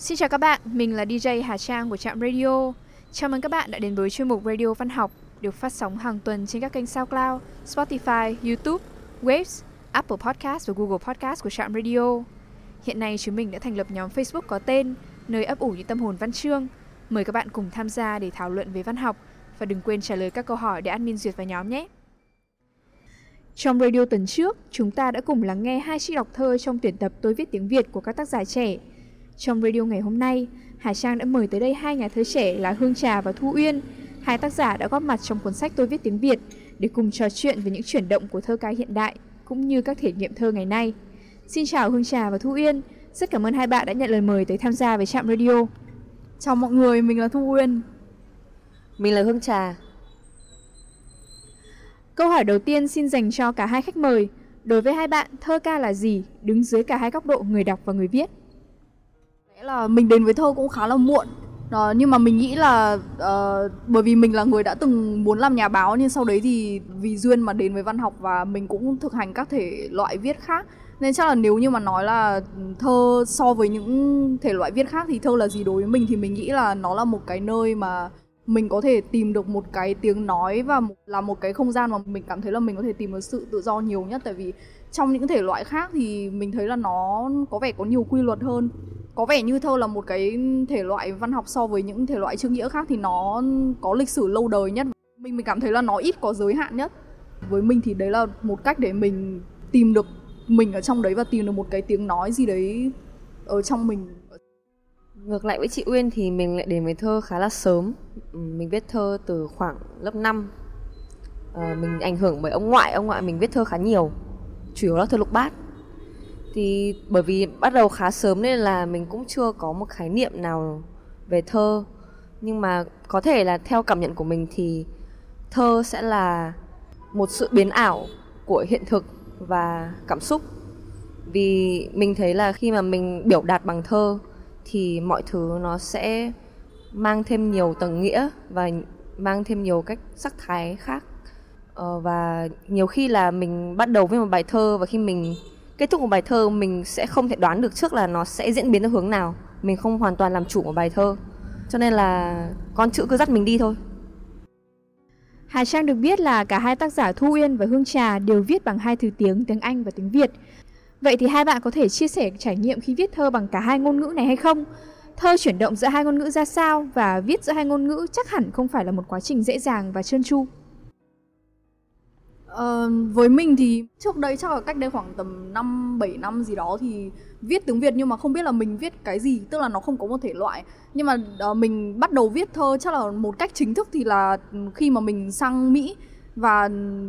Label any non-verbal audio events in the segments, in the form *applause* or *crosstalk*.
Xin chào các bạn, mình là DJ Hà Trang của Trạm Radio. Chào mừng các bạn đã đến với chuyên mục Radio Văn học được phát sóng hàng tuần trên các kênh SoundCloud, Spotify, YouTube, Waves, Apple Podcast và Google Podcast của Trạm Radio. Hiện nay chúng mình đã thành lập nhóm Facebook có tên nơi ấp ủ những tâm hồn văn chương. Mời các bạn cùng tham gia để thảo luận về văn học và đừng quên trả lời các câu hỏi để admin duyệt vào nhóm nhé. Trong radio tuần trước, chúng ta đã cùng lắng nghe hai trích đọc thơ trong tuyển tập Tôi viết tiếng Việt của các tác giả trẻ. Trong radio ngày hôm nay, Hải Trang đã mời tới đây hai nhà thơ trẻ là Hương Trà và Thu Uyên. Hai tác giả đã góp mặt trong cuốn sách Tôi viết tiếng Việt để cùng trò chuyện về những chuyển động của thơ ca hiện đại cũng như các thể nghiệm thơ ngày nay. Xin chào Hương Trà và Thu Uyên. Rất cảm ơn hai bạn đã nhận lời mời tới tham gia với Trạm Radio. Chào mọi người, mình là Thu Uyên. Mình là Hương Trà. Câu hỏi đầu tiên xin dành cho cả hai khách mời. Đối với hai bạn, thơ ca là gì? Đứng dưới cả hai góc độ người đọc và người viết. Là mình đến với thơ cũng khá là muộn. Đó, nhưng mà mình nghĩ là uh, bởi vì mình là người đã từng muốn làm nhà báo nhưng sau đấy thì vì duyên mà đến với văn học và mình cũng thực hành các thể loại viết khác nên chắc là nếu như mà nói là thơ so với những thể loại viết khác thì thơ là gì đối với mình thì mình nghĩ là nó là một cái nơi mà mình có thể tìm được một cái tiếng nói và là một cái không gian mà mình cảm thấy là mình có thể tìm được sự tự do nhiều nhất. Tại vì trong những thể loại khác thì mình thấy là nó có vẻ có nhiều quy luật hơn. Có vẻ như thơ là một cái thể loại văn học so với những thể loại chữ nghĩa khác thì nó có lịch sử lâu đời nhất. Mình mình cảm thấy là nó ít có giới hạn nhất. Với mình thì đấy là một cách để mình tìm được, mình ở trong đấy và tìm được một cái tiếng nói gì đấy ở trong mình. Ngược lại với chị Uyên thì mình lại đến với thơ khá là sớm. Mình viết thơ từ khoảng lớp 5 à, ờ, Mình ảnh hưởng bởi ông ngoại, ông ngoại mình viết thơ khá nhiều Chủ yếu là thơ lục bát. Thì bởi vì bắt đầu khá sớm nên là mình cũng chưa có một khái niệm nào về thơ. Nhưng mà có thể là theo cảm nhận của mình thì thơ sẽ là một sự biến ảo của hiện thực và cảm xúc. Vì mình thấy là khi mà mình biểu đạt bằng thơ thì mọi thứ nó sẽ mang thêm nhiều tầng nghĩa và mang thêm nhiều cách sắc thái khác. Ờ, và nhiều khi là mình bắt đầu với một bài thơ và khi mình kết thúc một bài thơ mình sẽ không thể đoán được trước là nó sẽ diễn biến theo hướng nào. Mình không hoàn toàn làm chủ một bài thơ. Cho nên là con chữ cứ dắt mình đi thôi. Hà Trang được biết là cả hai tác giả Thu Uyên và Hương Trà đều viết bằng hai thứ tiếng, tiếng Anh và tiếng Việt. Vậy thì hai bạn có thể chia sẻ trải nghiệm khi viết thơ bằng cả hai ngôn ngữ này hay không? Thơ chuyển động giữa hai ngôn ngữ ra sao và viết giữa hai ngôn ngữ chắc hẳn không phải là một quá trình dễ dàng và trơn tru. Ờ, với mình thì trước đây chắc là cách đây khoảng tầm 5 7 năm gì đó thì viết tiếng Việt nhưng mà không biết là mình viết cái gì, tức là nó không có một thể loại. Nhưng mà uh, mình bắt đầu viết thơ chắc là một cách chính thức thì là khi mà mình sang Mỹ và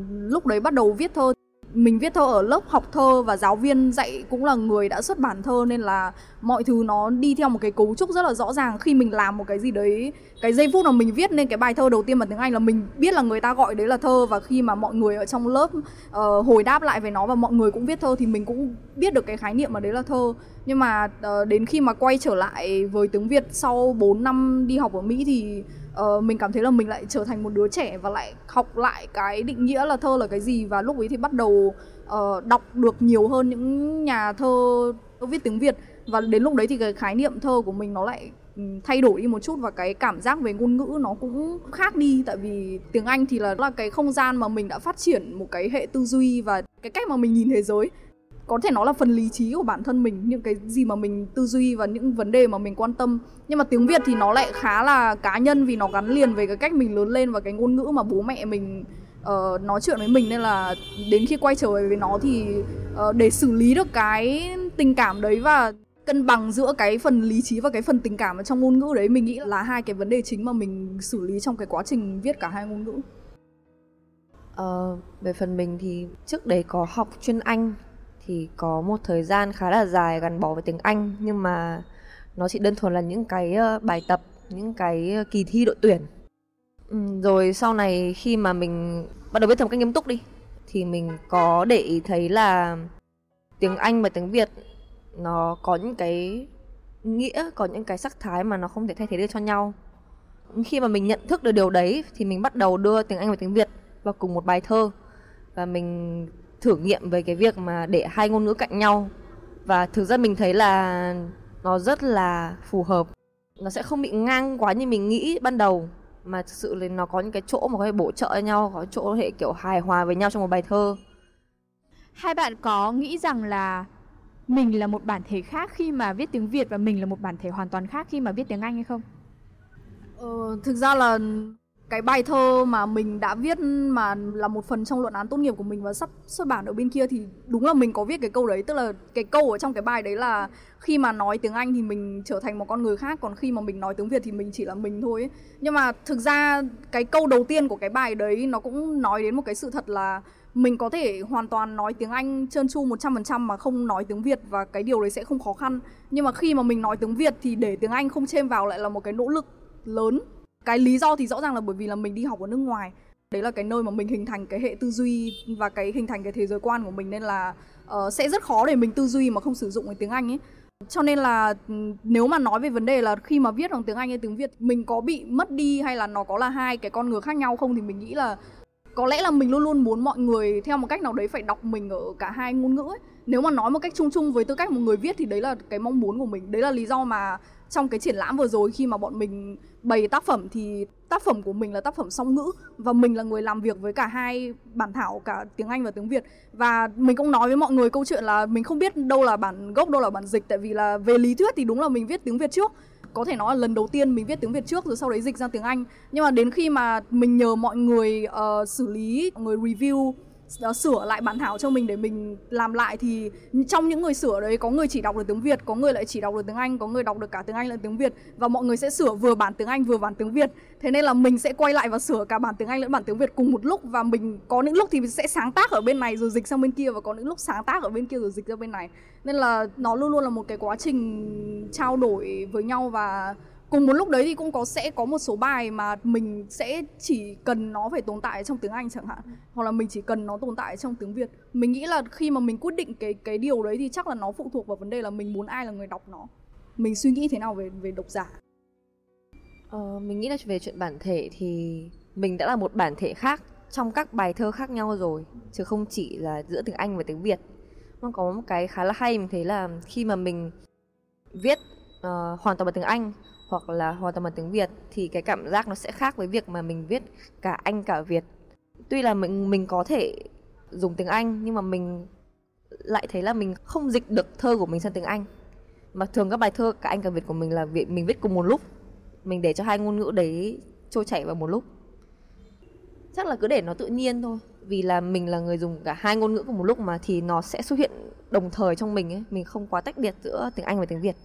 lúc đấy bắt đầu viết thơ mình viết thơ ở lớp học thơ và giáo viên dạy cũng là người đã xuất bản thơ nên là mọi thứ nó đi theo một cái cấu trúc rất là rõ ràng. Khi mình làm một cái gì đấy cái giây phút mà mình viết nên cái bài thơ đầu tiên bằng tiếng Anh là mình biết là người ta gọi đấy là thơ và khi mà mọi người ở trong lớp uh, hồi đáp lại về nó và mọi người cũng viết thơ thì mình cũng biết được cái khái niệm mà đấy là thơ. Nhưng mà uh, đến khi mà quay trở lại với tiếng Việt sau 4 năm đi học ở Mỹ thì uh, mình cảm thấy là mình lại trở thành một đứa trẻ và lại học lại cái định nghĩa là thơ là cái gì. Và lúc ấy thì bắt đầu uh, đọc được nhiều hơn những nhà thơ viết tiếng Việt. Và đến lúc đấy thì cái khái niệm thơ của mình nó lại ừ, thay đổi đi một chút và cái cảm giác về ngôn ngữ nó cũng khác đi. Tại vì tiếng Anh thì là là cái không gian mà mình đã phát triển một cái hệ tư duy và cái cách mà mình nhìn thế giới có thể nó là phần lý trí của bản thân mình những cái gì mà mình tư duy và những vấn đề mà mình quan tâm. Nhưng mà tiếng việt thì nó lại khá là cá nhân vì nó gắn liền với cái cách mình lớn lên và cái ngôn ngữ mà bố mẹ mình uh, nói chuyện với mình. Nên là đến khi quay trở về với nó thì uh, để xử lý được cái tình cảm đấy và cân bằng giữa cái phần lý trí và cái phần tình cảm ở trong ngôn ngữ đấy mình nghĩ là hai cái vấn đề chính mà mình xử lý trong cái quá trình viết cả hai ngôn ngữ. Ờ, về phần mình thì trước đấy có học chuyên Anh thì có một thời gian khá là dài gắn bó với tiếng Anh nhưng mà nó chỉ đơn thuần là những cái ờ, bài tập, những cái ờ, kỳ thi đội tuyển. Ừ, rồi sau này khi mà mình bắt đầu biết thầm một cách nghiêm túc đi thì mình có để ý thấy là tiếng Anh và tiếng Việt nó có những cái nghĩa, có những cái sắc thái mà nó không thể thay thế được cho nhau. Khi mà mình nhận thức được điều đấy thì mình bắt đầu đưa tiếng Anh và tiếng Việt vào cùng một bài thơ và mình thử nghiệm về cái việc mà để hai ngôn ngữ cạnh nhau. Và thực ra mình thấy là nó rất là phù hợp. Nó sẽ không bị ngang quá như mình nghĩ ban đầu mà thực sự là nó có những cái chỗ mà có thể bổ trợ nhau có chỗ hệ kiểu hài hòa với nhau trong một bài thơ. Hai bạn có nghĩ rằng là mình là một bản thể khác khi mà viết tiếng Việt và mình là một bản thể hoàn toàn khác khi mà viết tiếng Anh hay không? Ờ, thực ra là cái bài thơ mà mình đã viết mà là một phần trong luận án tốt nghiệp của mình và sắp xuất bản ở bên kia thì đúng là mình có viết cái câu đấy tức là cái câu ở trong cái bài đấy là khi mà nói tiếng Anh thì mình trở thành một con người khác, còn khi mà mình nói tiếng Việt thì mình chỉ là mình thôi ấy. nhưng mà thực ra cái câu đầu tiên của cái bài đấy nó cũng nói đến một cái sự thật là mình có thể hoàn toàn nói tiếng Anh trơn tru 100% mà không nói tiếng Việt và cái điều đấy sẽ không khó khăn. Nhưng mà khi mà mình nói tiếng Việt thì để tiếng Anh không chêm vào lại là một cái nỗ lực lớn. Cái lý do thì rõ ràng là bởi vì là mình đi học ở nước ngoài. Đấy là cái nơi mà mình hình thành cái hệ tư duy và cái hình thành cái thế giới quan của mình nên là uh, sẽ rất khó để mình tư duy mà không sử dụng cái tiếng Anh ấy. Cho nên là ừ, nếu mà nói về vấn đề là khi mà viết bằng tiếng Anh hay tiếng Việt mình có bị mất đi hay là nó có là hai cái con người khác nhau không thì mình nghĩ là có lẽ là mình luôn luôn muốn mọi người theo một cách nào đấy phải đọc mình ở cả hai ngôn ngữ ấy. Nếu mà nói một cách chung chung với tư cách một người viết thì đấy là cái mong muốn của mình. Đấy là lý do mà trong cái triển lãm vừa rồi khi mà bọn mình bày tác phẩm thì tác phẩm của mình là tác phẩm song ngữ và mình là người làm việc với cả hai bản thảo cả tiếng Anh và tiếng Việt. Và mình cũng nói với mọi người câu chuyện là mình không biết đâu là bản gốc đâu là bản dịch tại vì là về lý thuyết thì đúng là mình viết tiếng Việt trước. Có thể nói là lần đầu tiên mình viết tiếng Việt trước rồi sau đấy dịch sang tiếng Anh. Nhưng mà đến khi mà mình nhờ mọi người uh, xử lý người review uh, sửa lại bản thảo cho mình để mình làm lại thì trong những người sửa đấy có người chỉ đọc được tiếng Việt, có người lại chỉ đọc được tiếng Anh, có người đọc được cả tiếng Anh lẫn tiếng Việt và mọi người sẽ sửa vừa bản tiếng Anh vừa bản tiếng Việt. Thế nên là mình sẽ quay lại và sửa cả bản tiếng Anh lẫn bản tiếng Việt cùng một lúc và mình có những lúc thì mình sẽ sáng tác ở bên này rồi dịch sang bên kia và có những lúc sáng tác ở bên kia rồi dịch ra bên này. Nên là nó luôn luôn là một cái quá trình trao đổi với nhau và cùng một lúc đấy thì cũng có sẽ có một số bài mà mình sẽ chỉ cần nó phải tồn tại trong tiếng Anh chẳng hạn hoặc là mình chỉ cần nó tồn tại trong tiếng Việt. Mình nghĩ là khi mà mình quyết định cái cái điều đấy thì chắc là nó phụ thuộc vào vấn đề là mình muốn ai là người đọc nó. Mình suy nghĩ thế nào về về độc giả? Ờ, mình nghĩ là về chuyện bản thể thì mình đã là một bản thể khác trong các bài thơ khác nhau rồi chứ không chỉ là giữa tiếng Anh và tiếng Việt. Nó có một cái khá là hay mình thấy là khi mà mình viết uh, hoàn toàn bằng tiếng Anh hoặc là hoàn toàn bằng tiếng Việt thì cái cảm giác nó sẽ khác với việc mà mình viết cả Anh cả Việt. Tuy là mình mình có thể dùng tiếng Anh nhưng mà mình lại thấy là mình không dịch được thơ của mình sang tiếng Anh. Mà thường các bài thơ cả Anh cả Việt của mình là việc mình viết cùng một lúc. Mình để cho hai ngôn ngữ đấy trôi chảy vào một lúc. Chắc là cứ để nó tự nhiên thôi vì là mình là người dùng cả hai ngôn ngữ cùng một lúc mà thì nó sẽ xuất hiện đồng thời trong mình ấy, mình không quá tách biệt giữa tiếng Anh và tiếng Việt.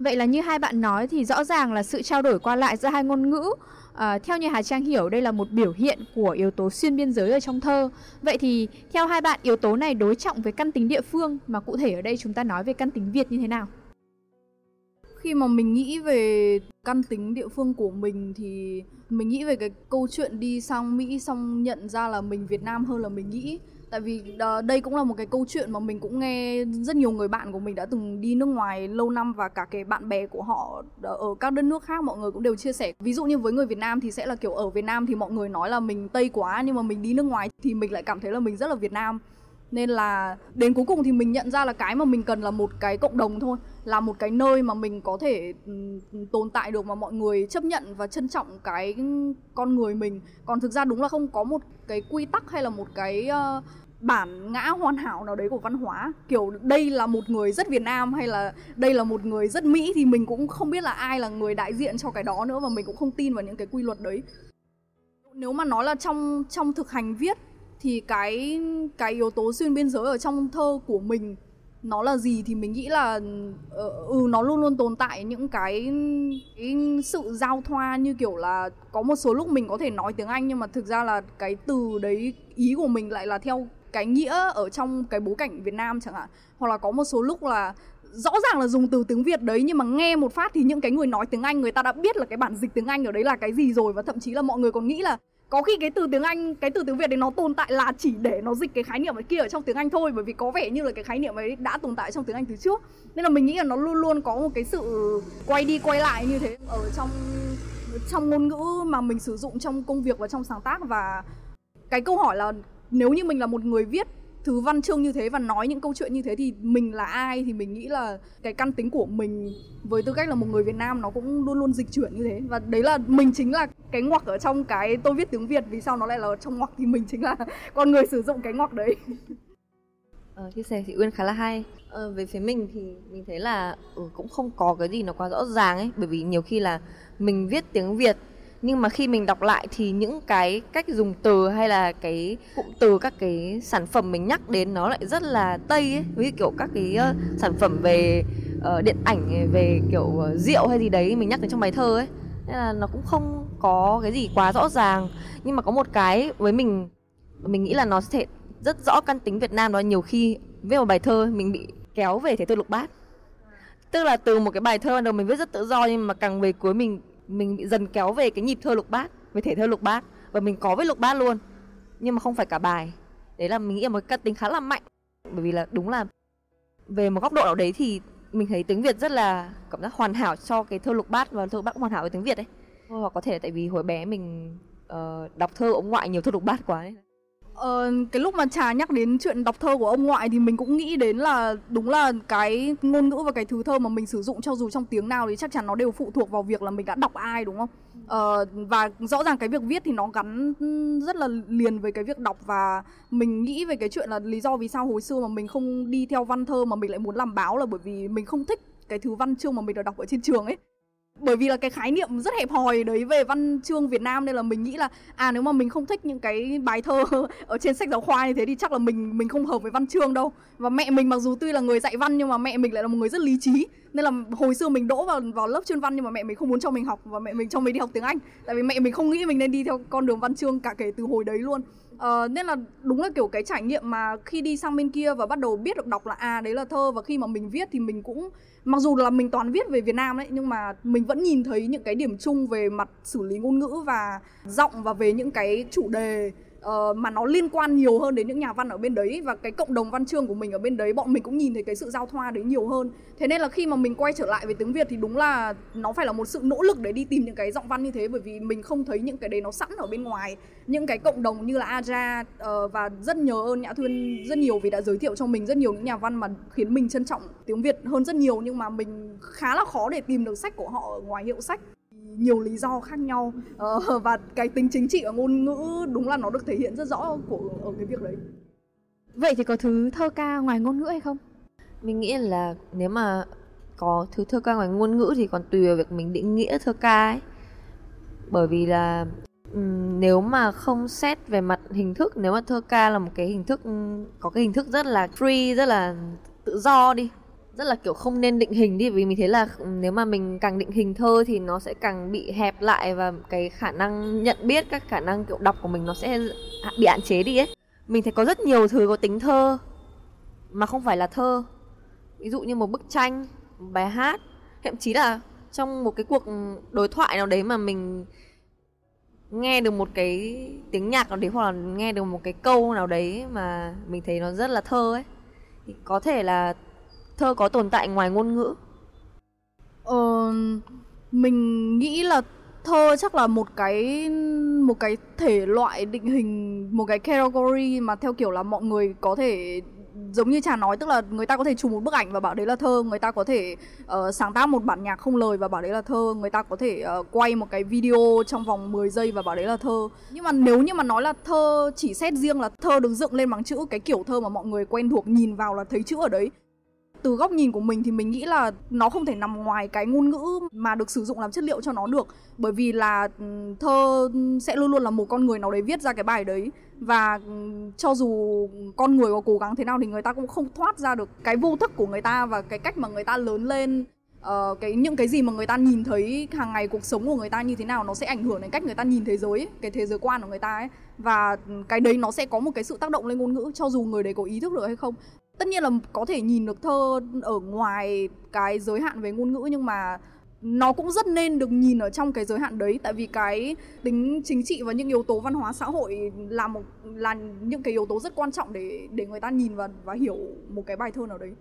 Vậy là như hai bạn nói thì rõ ràng là sự trao đổi qua lại giữa hai ngôn ngữ À, theo như Hà Trang hiểu đây là một biểu hiện của yếu tố xuyên biên giới ở trong thơ. Vậy thì theo hai bạn yếu tố này đối trọng với căn tính địa phương mà cụ thể ở đây chúng ta nói về căn tính Việt như thế nào? Khi mà mình nghĩ về căn tính địa phương của mình thì mình nghĩ về cái câu chuyện đi sang Mỹ xong nhận ra là mình Việt Nam hơn là mình nghĩ tại vì uh, đây cũng là một cái câu chuyện mà mình cũng nghe rất nhiều người bạn của mình đã từng đi nước ngoài lâu năm và cả cái bạn bè của họ ở các đất nước khác mọi người cũng đều chia sẻ. Ví dụ như với người Việt Nam thì sẽ là kiểu ở Việt Nam thì mọi người nói là mình tây quá nhưng mà mình đi nước ngoài thì mình lại cảm thấy là mình rất là Việt Nam. Nên là đến cuối cùng thì mình nhận ra là cái mà mình cần là một cái cộng đồng thôi là một cái nơi mà mình có thể ừ, tồn tại được mà mọi người chấp nhận và trân trọng cái con người mình. Còn thực ra đúng là không có một cái quy tắc hay là một cái uh, bản ngã hoàn hảo nào đấy của văn hóa. Kiểu đây là một người rất Việt Nam hay là đây là một người rất Mỹ thì mình cũng không biết là ai là người đại diện cho cái đó nữa và mình cũng không tin vào những cái quy luật đấy. Nếu mà nói là trong trong thực hành viết thì cái cái yếu tố xuyên biên giới ở trong thơ của mình nó là gì thì mình nghĩ là ờ, ừ nó luôn luôn tồn tại những cái, cái sự giao thoa như kiểu là có một số lúc mình có thể nói tiếng Anh nhưng mà thực ra là cái từ đấy ý của mình lại là theo cái nghĩa ở trong cái bối cảnh Việt Nam chẳng hạn. Hoặc là có một số lúc là rõ ràng là dùng từ tiếng Việt đấy nhưng mà nghe một phát thì những cái người nói tiếng Anh người ta đã biết là cái bản dịch tiếng Anh ở đấy là cái gì rồi và thậm chí là mọi người còn nghĩ là có khi cái từ tiếng Anh, cái từ tiếng Việt đấy nó tồn tại là chỉ để nó dịch cái khái niệm ấy kia ở trong tiếng Anh thôi, bởi vì có vẻ như là cái khái niệm ấy đã tồn tại trong tiếng Anh từ trước. Nên là mình nghĩ là nó luôn luôn có một cái sự quay đi quay lại như thế ở trong trong ngôn ngữ mà mình sử dụng trong công việc và trong sáng tác. Và cái câu hỏi là nếu như mình là một người viết thứ văn chương như thế và nói những câu chuyện như thế thì mình là ai thì mình nghĩ là cái căn tính của mình với tư cách là một người Việt Nam nó cũng luôn luôn dịch chuyển như thế. Và đấy là mình chính là cái ngoặc ở trong cái tôi viết tiếng Việt vì sao nó lại là trong ngoặc thì mình chính là *laughs* con người sử dụng cái ngoặc đấy. Ờ, chia sẻ chị Uyên khá là hay. Ờ, về phía mình thì mình thấy là ừ, cũng không có cái gì nó quá rõ ràng ấy bởi vì nhiều khi là mình viết tiếng Việt nhưng mà khi mình đọc lại thì những cái cách dùng từ hay là cái cụm từ các cái sản phẩm mình nhắc đến nó lại rất là tây ấy. Ví dụ kiểu các cái uh, sản phẩm về uh, điện ảnh về kiểu uh, rượu hay gì đấy mình nhắc đến trong bài thơ ấy. Nên là nó cũng không có cái gì quá rõ ràng. Nhưng mà có một cái với mình mình nghĩ là nó sẽ rất rõ căn tính Việt Nam đó. Nhiều khi viết một bài thơ mình bị kéo về thể thơ lục bát. Tức là từ một cái bài thơ ban đầu mình viết rất tự do nhưng mà càng về cuối mình mình bị dần kéo về cái nhịp thơ lục bát về thể thơ lục bát. Và mình có với lục bát luôn nhưng mà không phải cả bài. Đấy là mình nghĩ là một cái tính khá là mạnh. Bởi vì là đúng là về một góc độ nào đấy thì mình thấy tiếng Việt rất là cảm giác hoàn hảo cho cái thơ lục bát và thơ lục bát cũng hoàn hảo với tiếng Việt đấy hoặc có thể là tại vì hồi bé mình uh, đọc thơ ông ngoại nhiều thơ lục bát quá ấy. Ờ, cái lúc mà trà nhắc đến chuyện đọc thơ của ông ngoại thì mình cũng nghĩ đến là đúng là cái ngôn ngữ và cái thứ thơ mà mình sử dụng cho dù trong tiếng nào thì chắc chắn nó đều phụ thuộc vào việc là mình đã đọc ai đúng không? Ờ, và rõ ràng cái việc viết thì nó gắn rất là liền với cái việc đọc và mình nghĩ về cái chuyện là lý do vì sao hồi xưa mà mình không đi theo văn thơ mà mình lại muốn làm báo là bởi vì mình không thích cái thứ văn chương mà mình được đọc ở trên trường ấy bởi vì là cái khái niệm rất hẹp hòi đấy về văn chương Việt Nam nên là mình nghĩ là à nếu mà mình không thích những cái bài thơ *laughs* ở trên sách giáo khoa như thế thì chắc là mình mình không hợp với văn chương đâu. Và mẹ mình mặc dù tuy là người dạy văn nhưng mà mẹ mình lại là một người rất lý trí. Nên là hồi xưa mình đỗ vào vào lớp chuyên văn nhưng mà mẹ mình không muốn cho mình học và mẹ mình cho mình đi học tiếng Anh. Tại vì mẹ mình không nghĩ mình nên đi theo con đường văn chương cả kể từ hồi đấy luôn. Ờ, nên là đúng là kiểu cái trải nghiệm mà khi đi sang bên kia và bắt đầu biết được đọc là à đấy là thơ và khi mà mình viết thì mình cũng mặc dù là mình toàn viết về Việt Nam đấy nhưng mà mình vẫn nhìn thấy những cái điểm chung về mặt xử lý ngôn ngữ và giọng và về những cái chủ đề uh, mà nó liên quan nhiều hơn đến những nhà văn ở bên đấy và cái cộng đồng văn chương của mình ở bên đấy bọn mình cũng nhìn thấy cái sự giao thoa đấy nhiều hơn. Thế nên là khi mà mình quay trở lại về tiếng việt thì đúng là nó phải là một sự nỗ lực để đi tìm những cái giọng văn như thế bởi vì mình không thấy những cái đấy nó sẵn ở bên ngoài. Những cái cộng đồng như là aja uh, ờ, và rất nhớ ơn nhã thuyên rất nhiều vì đã giới thiệu cho mình rất nhiều những nhà văn mà khiến mình trân trọng tiếng việt hơn rất nhiều nhưng mà mình khá là khó để tìm được sách của họ ở ngoài hiệu sách nhiều lý do khác nhau. Uh, và cái tính chính trị ở ngôn ngữ đúng là nó được thể hiện rất rõ của ở cái việc đấy. Vậy thì có thứ thơ ca ngoài ngôn ngữ hay không? Mình nghĩ là nếu mà có thứ thơ ca ngoài ngôn ngữ thì còn tùy vào việc mình định nghĩa thơ ca ấy. Bởi vì là nếu mà không xét về mặt hình thức nếu mà thơ ca là một cái hình thức có cái hình thức rất là free rất là tự do đi rất là, kiểu, không nên định hình đi vì mình thấy là nếu mà mình càng định hình thơ thì nó sẽ càng bị hẹp lại và cái khả năng nhận biết, các khả năng, kiểu, đọc của mình nó sẽ bị hạn chế đi ấy. Mình thấy có rất nhiều thứ có tính thơ mà không phải là thơ. Ví dụ như một bức tranh, một bài hát, thậm chí là trong một cái cuộc đối thoại nào đấy mà mình nghe được một cái tiếng nhạc nào đấy hoặc là nghe được một cái câu nào đấy mà mình thấy nó rất là thơ ấy, thì có thể là thơ có tồn tại ngoài ngôn ngữ? Ờ, mình nghĩ là thơ chắc là một cái một cái thể loại định hình một cái category mà theo kiểu là mọi người có thể giống như trà nói tức là người ta có thể chụp một bức ảnh và bảo đấy là thơ người ta có thể uh, sáng tác một bản nhạc không lời và bảo đấy là thơ người ta có thể uh, quay một cái video trong vòng 10 giây và bảo đấy là thơ. Nhưng mà nếu như mà nói là thơ chỉ xét riêng là thơ được dựng lên bằng chữ cái kiểu thơ mà mọi người quen thuộc nhìn vào là thấy chữ ở đấy từ góc nhìn của mình thì mình nghĩ là nó không thể nằm ngoài cái ngôn ngữ mà được sử dụng làm chất liệu cho nó được. Bởi vì là ừ, thơ sẽ luôn luôn là một con người nào đấy viết ra cái bài đấy. Và ừ, cho dù con người có cố gắng thế nào thì người ta cũng không thoát ra được cái vô thức của người ta và cái cách mà người ta lớn lên. Uh, cái những cái gì mà người ta nhìn thấy hàng ngày cuộc sống của người ta như thế nào nó sẽ ảnh hưởng đến cách người ta nhìn thế giới ấy, cái thế giới quan của người ta ấy. Và ừ, cái đấy nó sẽ có một cái sự tác động lên ngôn ngữ cho dù người đấy có ý thức được hay không tất nhiên là có thể nhìn được thơ ở ngoài cái giới hạn về ngôn ngữ nhưng mà nó cũng rất nên được nhìn ở trong cái giới hạn đấy tại vì cái tính chính trị và những yếu tố văn hóa xã hội là một là những cái yếu tố rất quan trọng để để người ta nhìn và và hiểu một cái bài thơ nào đấy.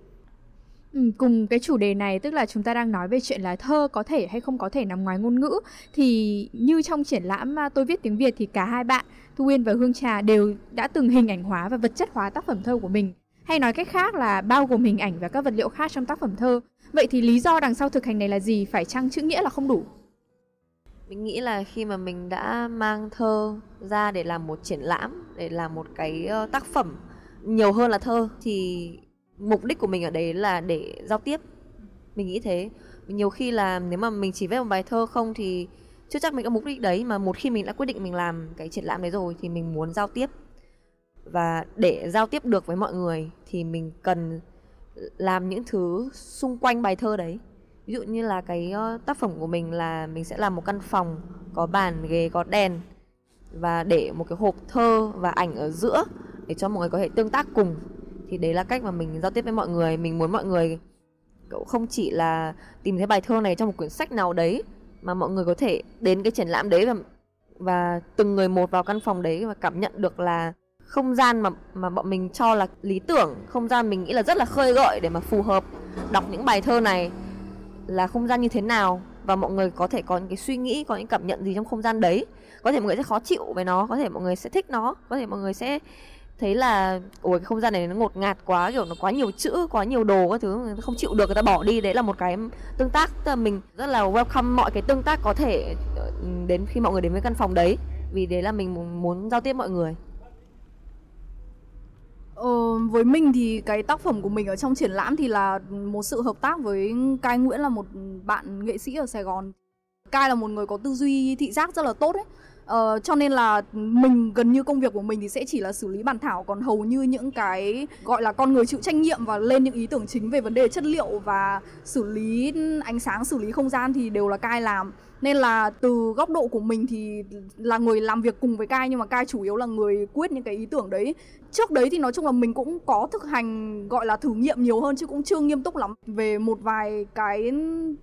Ừ, cùng cái chủ đề này tức là chúng ta đang nói về chuyện là thơ có thể hay không có thể nằm ngoài ngôn ngữ thì như trong triển lãm tôi viết tiếng Việt thì cả hai bạn Thu Uyên và Hương Trà đều đã từng hình ảnh hóa và vật chất hóa tác phẩm thơ của mình hay nói cách khác là bao gồm hình ảnh và các vật liệu khác trong tác phẩm thơ. Vậy thì lý do đằng sau thực hành này là gì? Phải chăng chữ nghĩa là không đủ? Mình nghĩ là khi mà mình đã mang thơ ra để làm một triển lãm, để làm một cái ờ, tác phẩm nhiều hơn là thơ thì mục đích của mình ở đấy là để giao tiếp mình nghĩ thế nhiều khi là nếu mà mình chỉ viết một bài thơ không thì chưa chắc mình có mục đích đấy mà một khi mình đã quyết định mình làm cái triển lãm đấy rồi thì mình muốn giao tiếp và để giao tiếp được với mọi người thì mình cần làm những thứ xung quanh bài thơ đấy. Ví dụ như là cái ờ, tác phẩm của mình là mình sẽ làm một căn phòng, có bàn, ghế, có đèn. Và để một cái hộp thơ và ảnh ở giữa để cho mọi người có thể tương tác cùng. Thì đấy là cách mà mình giao tiếp với mọi người. Mình muốn mọi người cậu không chỉ là tìm thấy bài thơ này trong một quyển sách nào đấy, mà mọi người có thể đến cái triển lãm đấy và và từng người một vào căn phòng đấy và cảm nhận được là không gian mà mà bọn mình cho là lý tưởng, không gian mình nghĩ là rất là khơi gợi để mà phù hợp. Đọc những bài thơ này là không gian như thế nào và mọi người có thể có những cái suy nghĩ, có những cảm nhận gì trong không gian đấy. Có thể mọi người sẽ khó chịu với nó, có thể mọi người sẽ thích nó, có thể mọi người sẽ thấy là, ủa, cái không gian này nó ngột ngạt quá, kiểu nó quá nhiều chữ, quá nhiều đồ các thứ, người ta không chịu được, người ta bỏ đi. Đấy là một cái tương tác, tức là mình rất là welcome mọi cái tương tác có thể ờ, đến khi mọi người đến với căn phòng đấy, vì đấy là mình muốn giao tiếp mọi người. Ờ, với mình thì cái tác phẩm của mình ở trong triển lãm thì là một sự hợp tác với Cai Nguyễn là một bạn nghệ sĩ ở Sài Gòn. Cai là một người có tư duy thị giác rất là tốt ấy. Ờ, cho nên là mình gần như công việc của mình thì sẽ chỉ là xử lý bản thảo còn hầu như những cái gọi là con người chịu trách nhiệm và lên những ý tưởng chính về vấn đề chất liệu và xử lý ánh sáng xử lý không gian thì đều là cai làm nên là từ góc độ của mình thì là người làm việc cùng với cai nhưng mà cai chủ yếu là người quyết những cái ý tưởng đấy. Trước đấy thì nói chung là mình cũng có thực hành, gọi là, thử nghiệm nhiều hơn chứ cũng chưa nghiêm túc lắm. Về một vài cái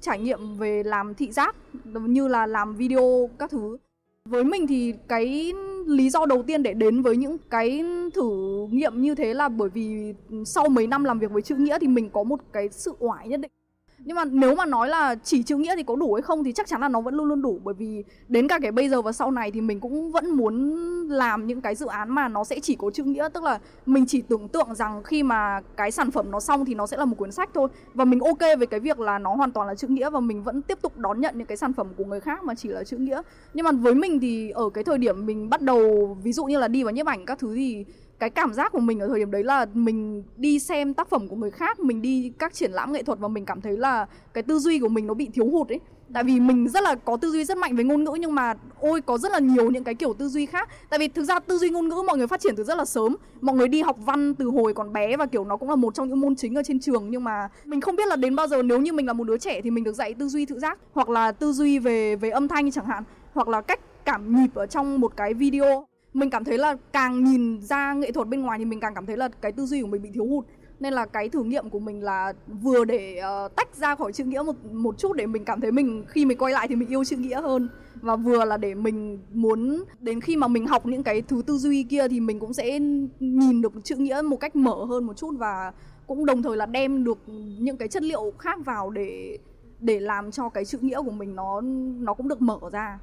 trải nghiệm về làm thị giác, như là làm video các thứ. Với mình thì cái lý do đầu tiên để đến với những cái thử nghiệm như thế là bởi vì sau mấy năm làm việc với chữ nghĩa thì mình có một cái sự oải nhất định nhưng mà nếu mà nói là chỉ chữ nghĩa thì có đủ hay không thì chắc chắn là nó vẫn luôn luôn đủ. Bởi vì đến cả cái bây giờ và sau này thì mình cũng vẫn muốn làm những cái dự án mà nó sẽ chỉ có chữ nghĩa. Tức là mình chỉ tưởng tượng rằng khi mà cái sản phẩm nó xong thì nó sẽ là một cuốn sách thôi. Và mình ok với cái việc là nó hoàn toàn là chữ nghĩa và mình vẫn tiếp tục đón nhận những cái sản phẩm của người khác mà chỉ là chữ nghĩa. Nhưng mà với mình thì ở cái thời điểm mình bắt đầu, ví dụ như là đi vào nhiếp ảnh các thứ thì cái cảm giác của mình ở thời điểm đấy là mình đi xem tác phẩm của người khác, mình đi các triển lãm nghệ thuật và mình cảm thấy là cái tư duy của mình nó bị thiếu hụt ấy. Tại vì mình rất là có tư duy rất mạnh về ngôn ngữ nhưng mà ôi, có rất là nhiều những cái kiểu tư duy khác. Tại vì thực ra tư duy ngôn ngữ mọi người phát triển từ rất là sớm. Mọi người đi học văn từ hồi còn bé và kiểu nó cũng là một trong những môn chính ở trên trường nhưng mà mình không biết là đến bao giờ. Nếu như mình là một đứa trẻ thì mình được dạy tư duy tự giác hoặc là tư duy về về âm thanh chẳng hạn hoặc là cách cảm nhịp ở trong một cái video mình cảm thấy là càng nhìn ra nghệ thuật bên ngoài thì mình càng cảm thấy là cái tư duy của mình bị thiếu hụt. Nên là cái thử nghiệm của mình là vừa để uh, tách ra khỏi chữ nghĩa một một chút để mình cảm thấy mình khi mình quay lại thì mình yêu chữ nghĩa hơn. Và vừa là để mình muốn đến khi mà mình học những cái thứ tư duy kia thì mình cũng sẽ nhìn được chữ nghĩa một cách mở hơn một chút và cũng đồng thời là đem được những cái chất liệu khác vào để để làm cho cái chữ nghĩa của mình nó nó cũng được mở ra.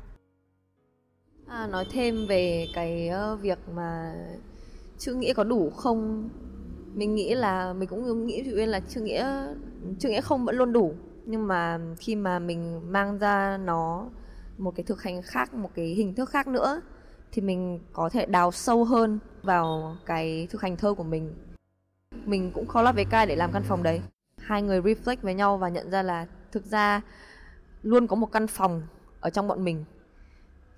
À, nói thêm về cái ờ, việc mà chữ nghĩa có đủ không? Mình nghĩ là mình cũng nghĩ chị Uyên là chữ nghĩa chữ nghĩa không vẫn luôn đủ. Nhưng mà khi mà mình mang ra nó một cái thực hành khác một cái hình thức khác nữa thì mình có thể đào sâu hơn vào cái thực hành thơ của mình. Mình cũng collab với cai để làm căn phòng đấy. Hai người reflect với nhau và nhận ra là thực ra luôn có một căn phòng ở trong bọn mình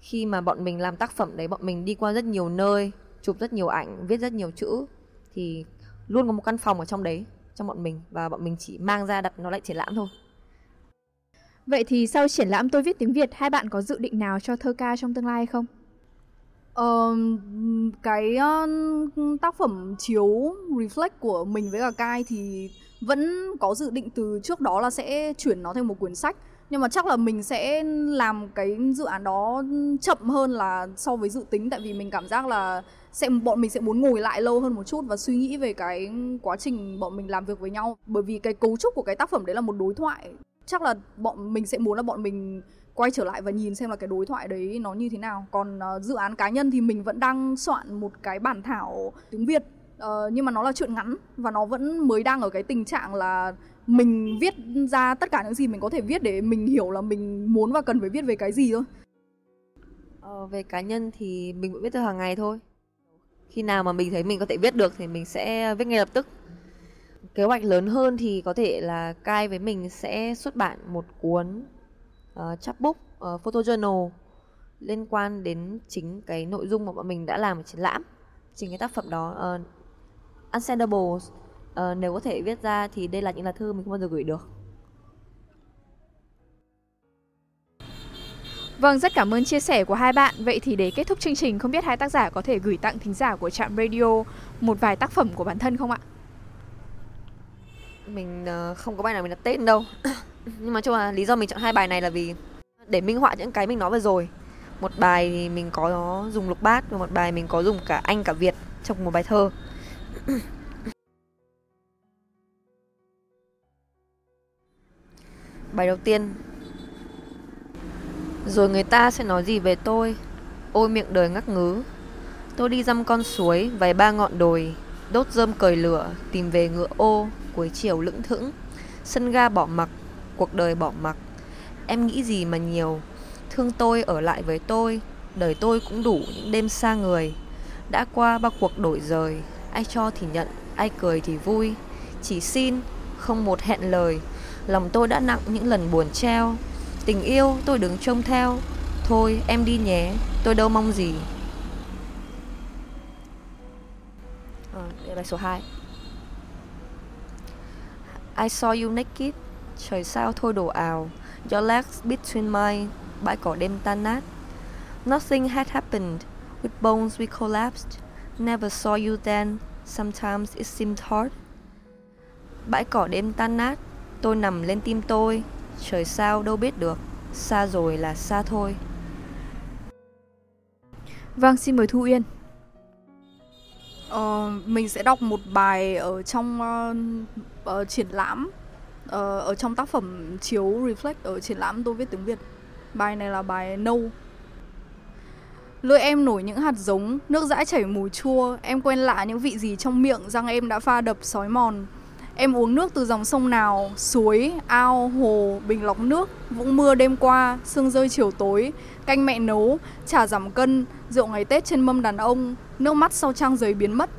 khi mà bọn mình làm tác phẩm đấy bọn mình đi qua rất nhiều nơi chụp rất nhiều ảnh viết rất nhiều chữ thì luôn có một căn phòng ở trong đấy trong bọn mình và bọn mình chỉ mang ra đặt nó lại triển lãm thôi Vậy thì sau triển lãm tôi viết tiếng Việt, hai bạn có dự định nào cho thơ ca trong tương lai không? Uh, cái uh, tác phẩm chiếu reflect của mình với cả Kai thì vẫn có dự định từ trước đó là sẽ chuyển nó thành một quyển sách nhưng mà chắc là mình sẽ làm cái dự án đó chậm hơn là so với dự tính tại vì mình cảm giác là sẽ bọn mình sẽ muốn ngồi lại lâu hơn một chút và suy nghĩ về cái quá trình bọn mình làm việc với nhau. Bởi vì cái cấu trúc của cái tác phẩm đấy là một đối thoại. Chắc là bọn mình sẽ muốn là bọn mình quay trở lại và nhìn xem là cái đối thoại đấy nó như thế nào. Còn uh, dự án cá nhân thì mình vẫn đang soạn một cái bản thảo tiếng việt. Uh, nhưng mà nó là chuyện ngắn và nó vẫn mới đang ở cái tình trạng là mình viết ra tất cả những gì mình có thể viết để mình hiểu là mình muốn và cần phải viết về cái gì thôi. Ờ, về cá nhân thì mình vẫn viết từ hàng ngày thôi. Khi nào mà mình thấy mình có thể viết được thì mình sẽ viết ngay lập tức. Kế hoạch lớn hơn thì có thể là cai với mình sẽ xuất bản một cuốn uh, chapbook uh, photo journal liên quan đến chính cái nội dung mà bọn mình đã làm ở triển lãm chính cái tác phẩm đó ờ, uh, Unsendables uh, nếu có thể viết ra thì đây là những lá thư mình không bao giờ gửi được Vâng, rất cảm ơn chia sẻ của hai bạn. Vậy thì để kết thúc chương trình, không biết hai tác giả có thể gửi tặng thính giả của Trạm Radio một vài tác phẩm của bản thân không ạ? Mình uh, không có bài nào mình đặt tên đâu. *coughs* Nhưng mà chung là lý do mình chọn hai bài này là vì để minh họa những cái mình nói vừa rồi. Một bài thì mình có dùng lục bát và một bài mình có dùng cả Anh cả Việt trong một bài thơ. *coughs* Bài đầu tiên. Rồi người ta sẽ nói gì về tôi? Ôi miệng đời ngắc ngứ. Tôi đi dăm con suối, Vài ba ngọn đồi, Đốt rơm cởi lửa, Tìm về ngựa ô Cuối chiều lững thững. Sân ga bỏ mặc, Cuộc đời bỏ mặc. Em nghĩ gì mà nhiều? Thương tôi ở lại với tôi, Đời tôi cũng đủ những đêm xa người. Đã qua bao cuộc đổi rời, Ai cho thì nhận, Ai cười thì vui. Chỉ xin, Không một hẹn lời. Lòng tôi đã nặng những lần buồn treo. Tình yêu tôi đứng trông theo. Thôi em đi nhé. Tôi đâu mong gì. À, Đây là số 2 I saw you naked. Trời sao thôi đổ ảo Your legs between mine. Bãi cỏ đêm tan nát. Nothing had happened. With bones we collapsed. Never saw you then. Sometimes it seemed hard. Bãi cỏ đêm tan nát. Tôi nằm lên tim tôi Trời sao đâu biết được Xa rồi là xa thôi Vâng, xin mời Thu Uyên Ờ, mình sẽ đọc một bài ở trong uh, uh, triển lãm uh, ở trong tác phẩm chiếu reflect ở triển lãm tôi viết tiếng Việt. Bài này là bài No. Lưỡi em nổi những hạt giống, nước dãi chảy mùi chua, em quen lạ những vị gì trong miệng, răng em đã pha đập sói mòn. Em uống nước từ dòng sông nào, suối, ao, hồ, bình lọc nước, vũng mưa đêm qua, sương rơi chiều tối, canh mẹ nấu, trà giảm cân, rượu ngày Tết trên mâm đàn ông, nước mắt sau trang giấy biến mất.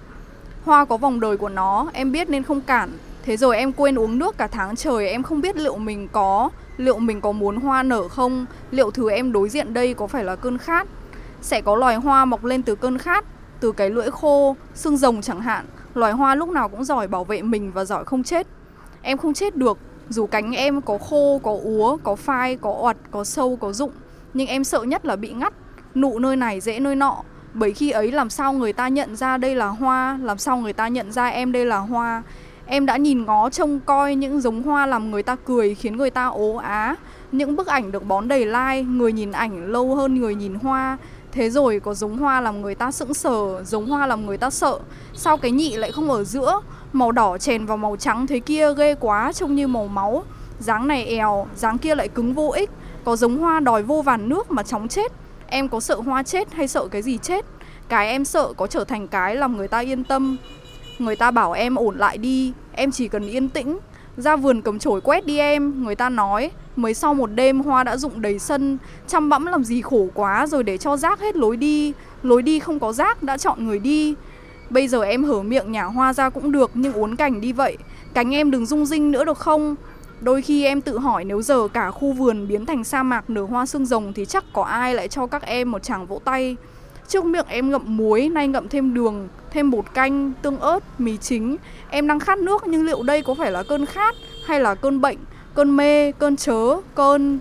Hoa có vòng đời của nó, em biết nên không cản. Thế rồi em quên uống nước cả tháng trời, em không biết liệu mình có, liệu mình có muốn hoa nở không, liệu thứ em đối diện đây có phải là cơn khát. Sẽ có loài hoa mọc lên từ cơn khát, từ cái lưỡi khô, xương rồng chẳng hạn, loài hoa lúc nào cũng giỏi bảo vệ mình và giỏi không chết. Em không chết được, dù cánh em có khô, có úa, có phai, có oặt, có sâu, có rụng, nhưng em sợ nhất là bị ngắt, nụ nơi này dễ nơi nọ. Bởi khi ấy làm sao người ta nhận ra đây là hoa, làm sao người ta nhận ra em đây là hoa. Em đã nhìn ngó trông coi những giống hoa làm người ta cười khiến người ta ố á. Những bức ảnh được bón đầy like, người nhìn ảnh lâu hơn người nhìn hoa. Thế rồi có giống hoa làm người ta sững sờ, giống hoa làm người ta sợ. Sao cái nhị lại không ở giữa? Màu đỏ chèn vào màu trắng thế kia ghê quá, trông như màu máu. Dáng này èo, dáng kia lại cứng vô ích. Có giống hoa đòi vô vàn nước mà chóng chết. Em có sợ hoa chết hay sợ cái gì chết? Cái em sợ có trở thành cái làm người ta yên tâm. Người ta bảo em ổn lại đi, em chỉ cần yên tĩnh. Ra vườn cầm chổi quét đi em, người ta nói. Mới sau một đêm hoa đã rụng đầy sân, chăm bẵm làm gì khổ quá rồi để cho rác hết lối đi. Lối đi không có rác đã chọn người đi. Bây giờ em hở miệng nhả hoa ra cũng được nhưng uốn cảnh đi vậy. Cánh em đừng rung rinh nữa được không? Đôi khi em tự hỏi nếu giờ cả khu vườn biến thành sa mạc nở hoa xương rồng thì chắc có ai lại cho các em một chàng vỗ tay. Trước miệng em ngậm muối, nay ngậm thêm đường, thêm bột canh, tương ớt, mì chính. Em đang khát nước nhưng liệu đây có phải là cơn khát hay là cơn bệnh, cơn mê, cơn chớ, cơn...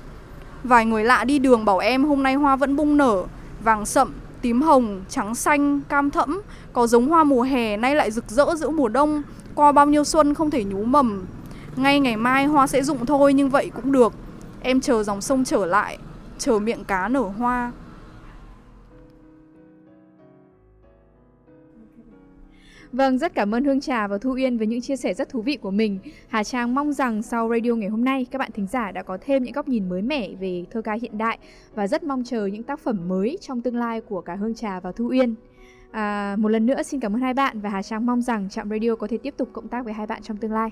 Vài người lạ đi đường bảo em hôm nay hoa vẫn bung nở, vàng sậm, tím hồng, trắng xanh, cam thẫm, có giống hoa mùa hè nay lại rực rỡ giữa mùa đông, qua bao nhiêu xuân không thể nhú mầm. Ngay ngày mai hoa sẽ rụng thôi nhưng vậy cũng được. em chờ dòng sông trở lại chờ miệng cá nở hoa Vâng, rất cảm ơn Hương Trà và Thu Uyên với những chia sẻ rất thú vị của mình. Hà Trang mong rằng sau radio ngày hôm nay các bạn thính giả đã có thêm những góc nhìn mới mẻ về thơ ca hiện đại và rất mong chờ những tác phẩm mới trong tương lai của cả Hương Trà và Thu Uyên. À, một lần nữa xin cảm ơn hai bạn và Hà Trang mong rằng Trạm Radio có thể tiếp tục cộng tác với hai bạn trong tương lai.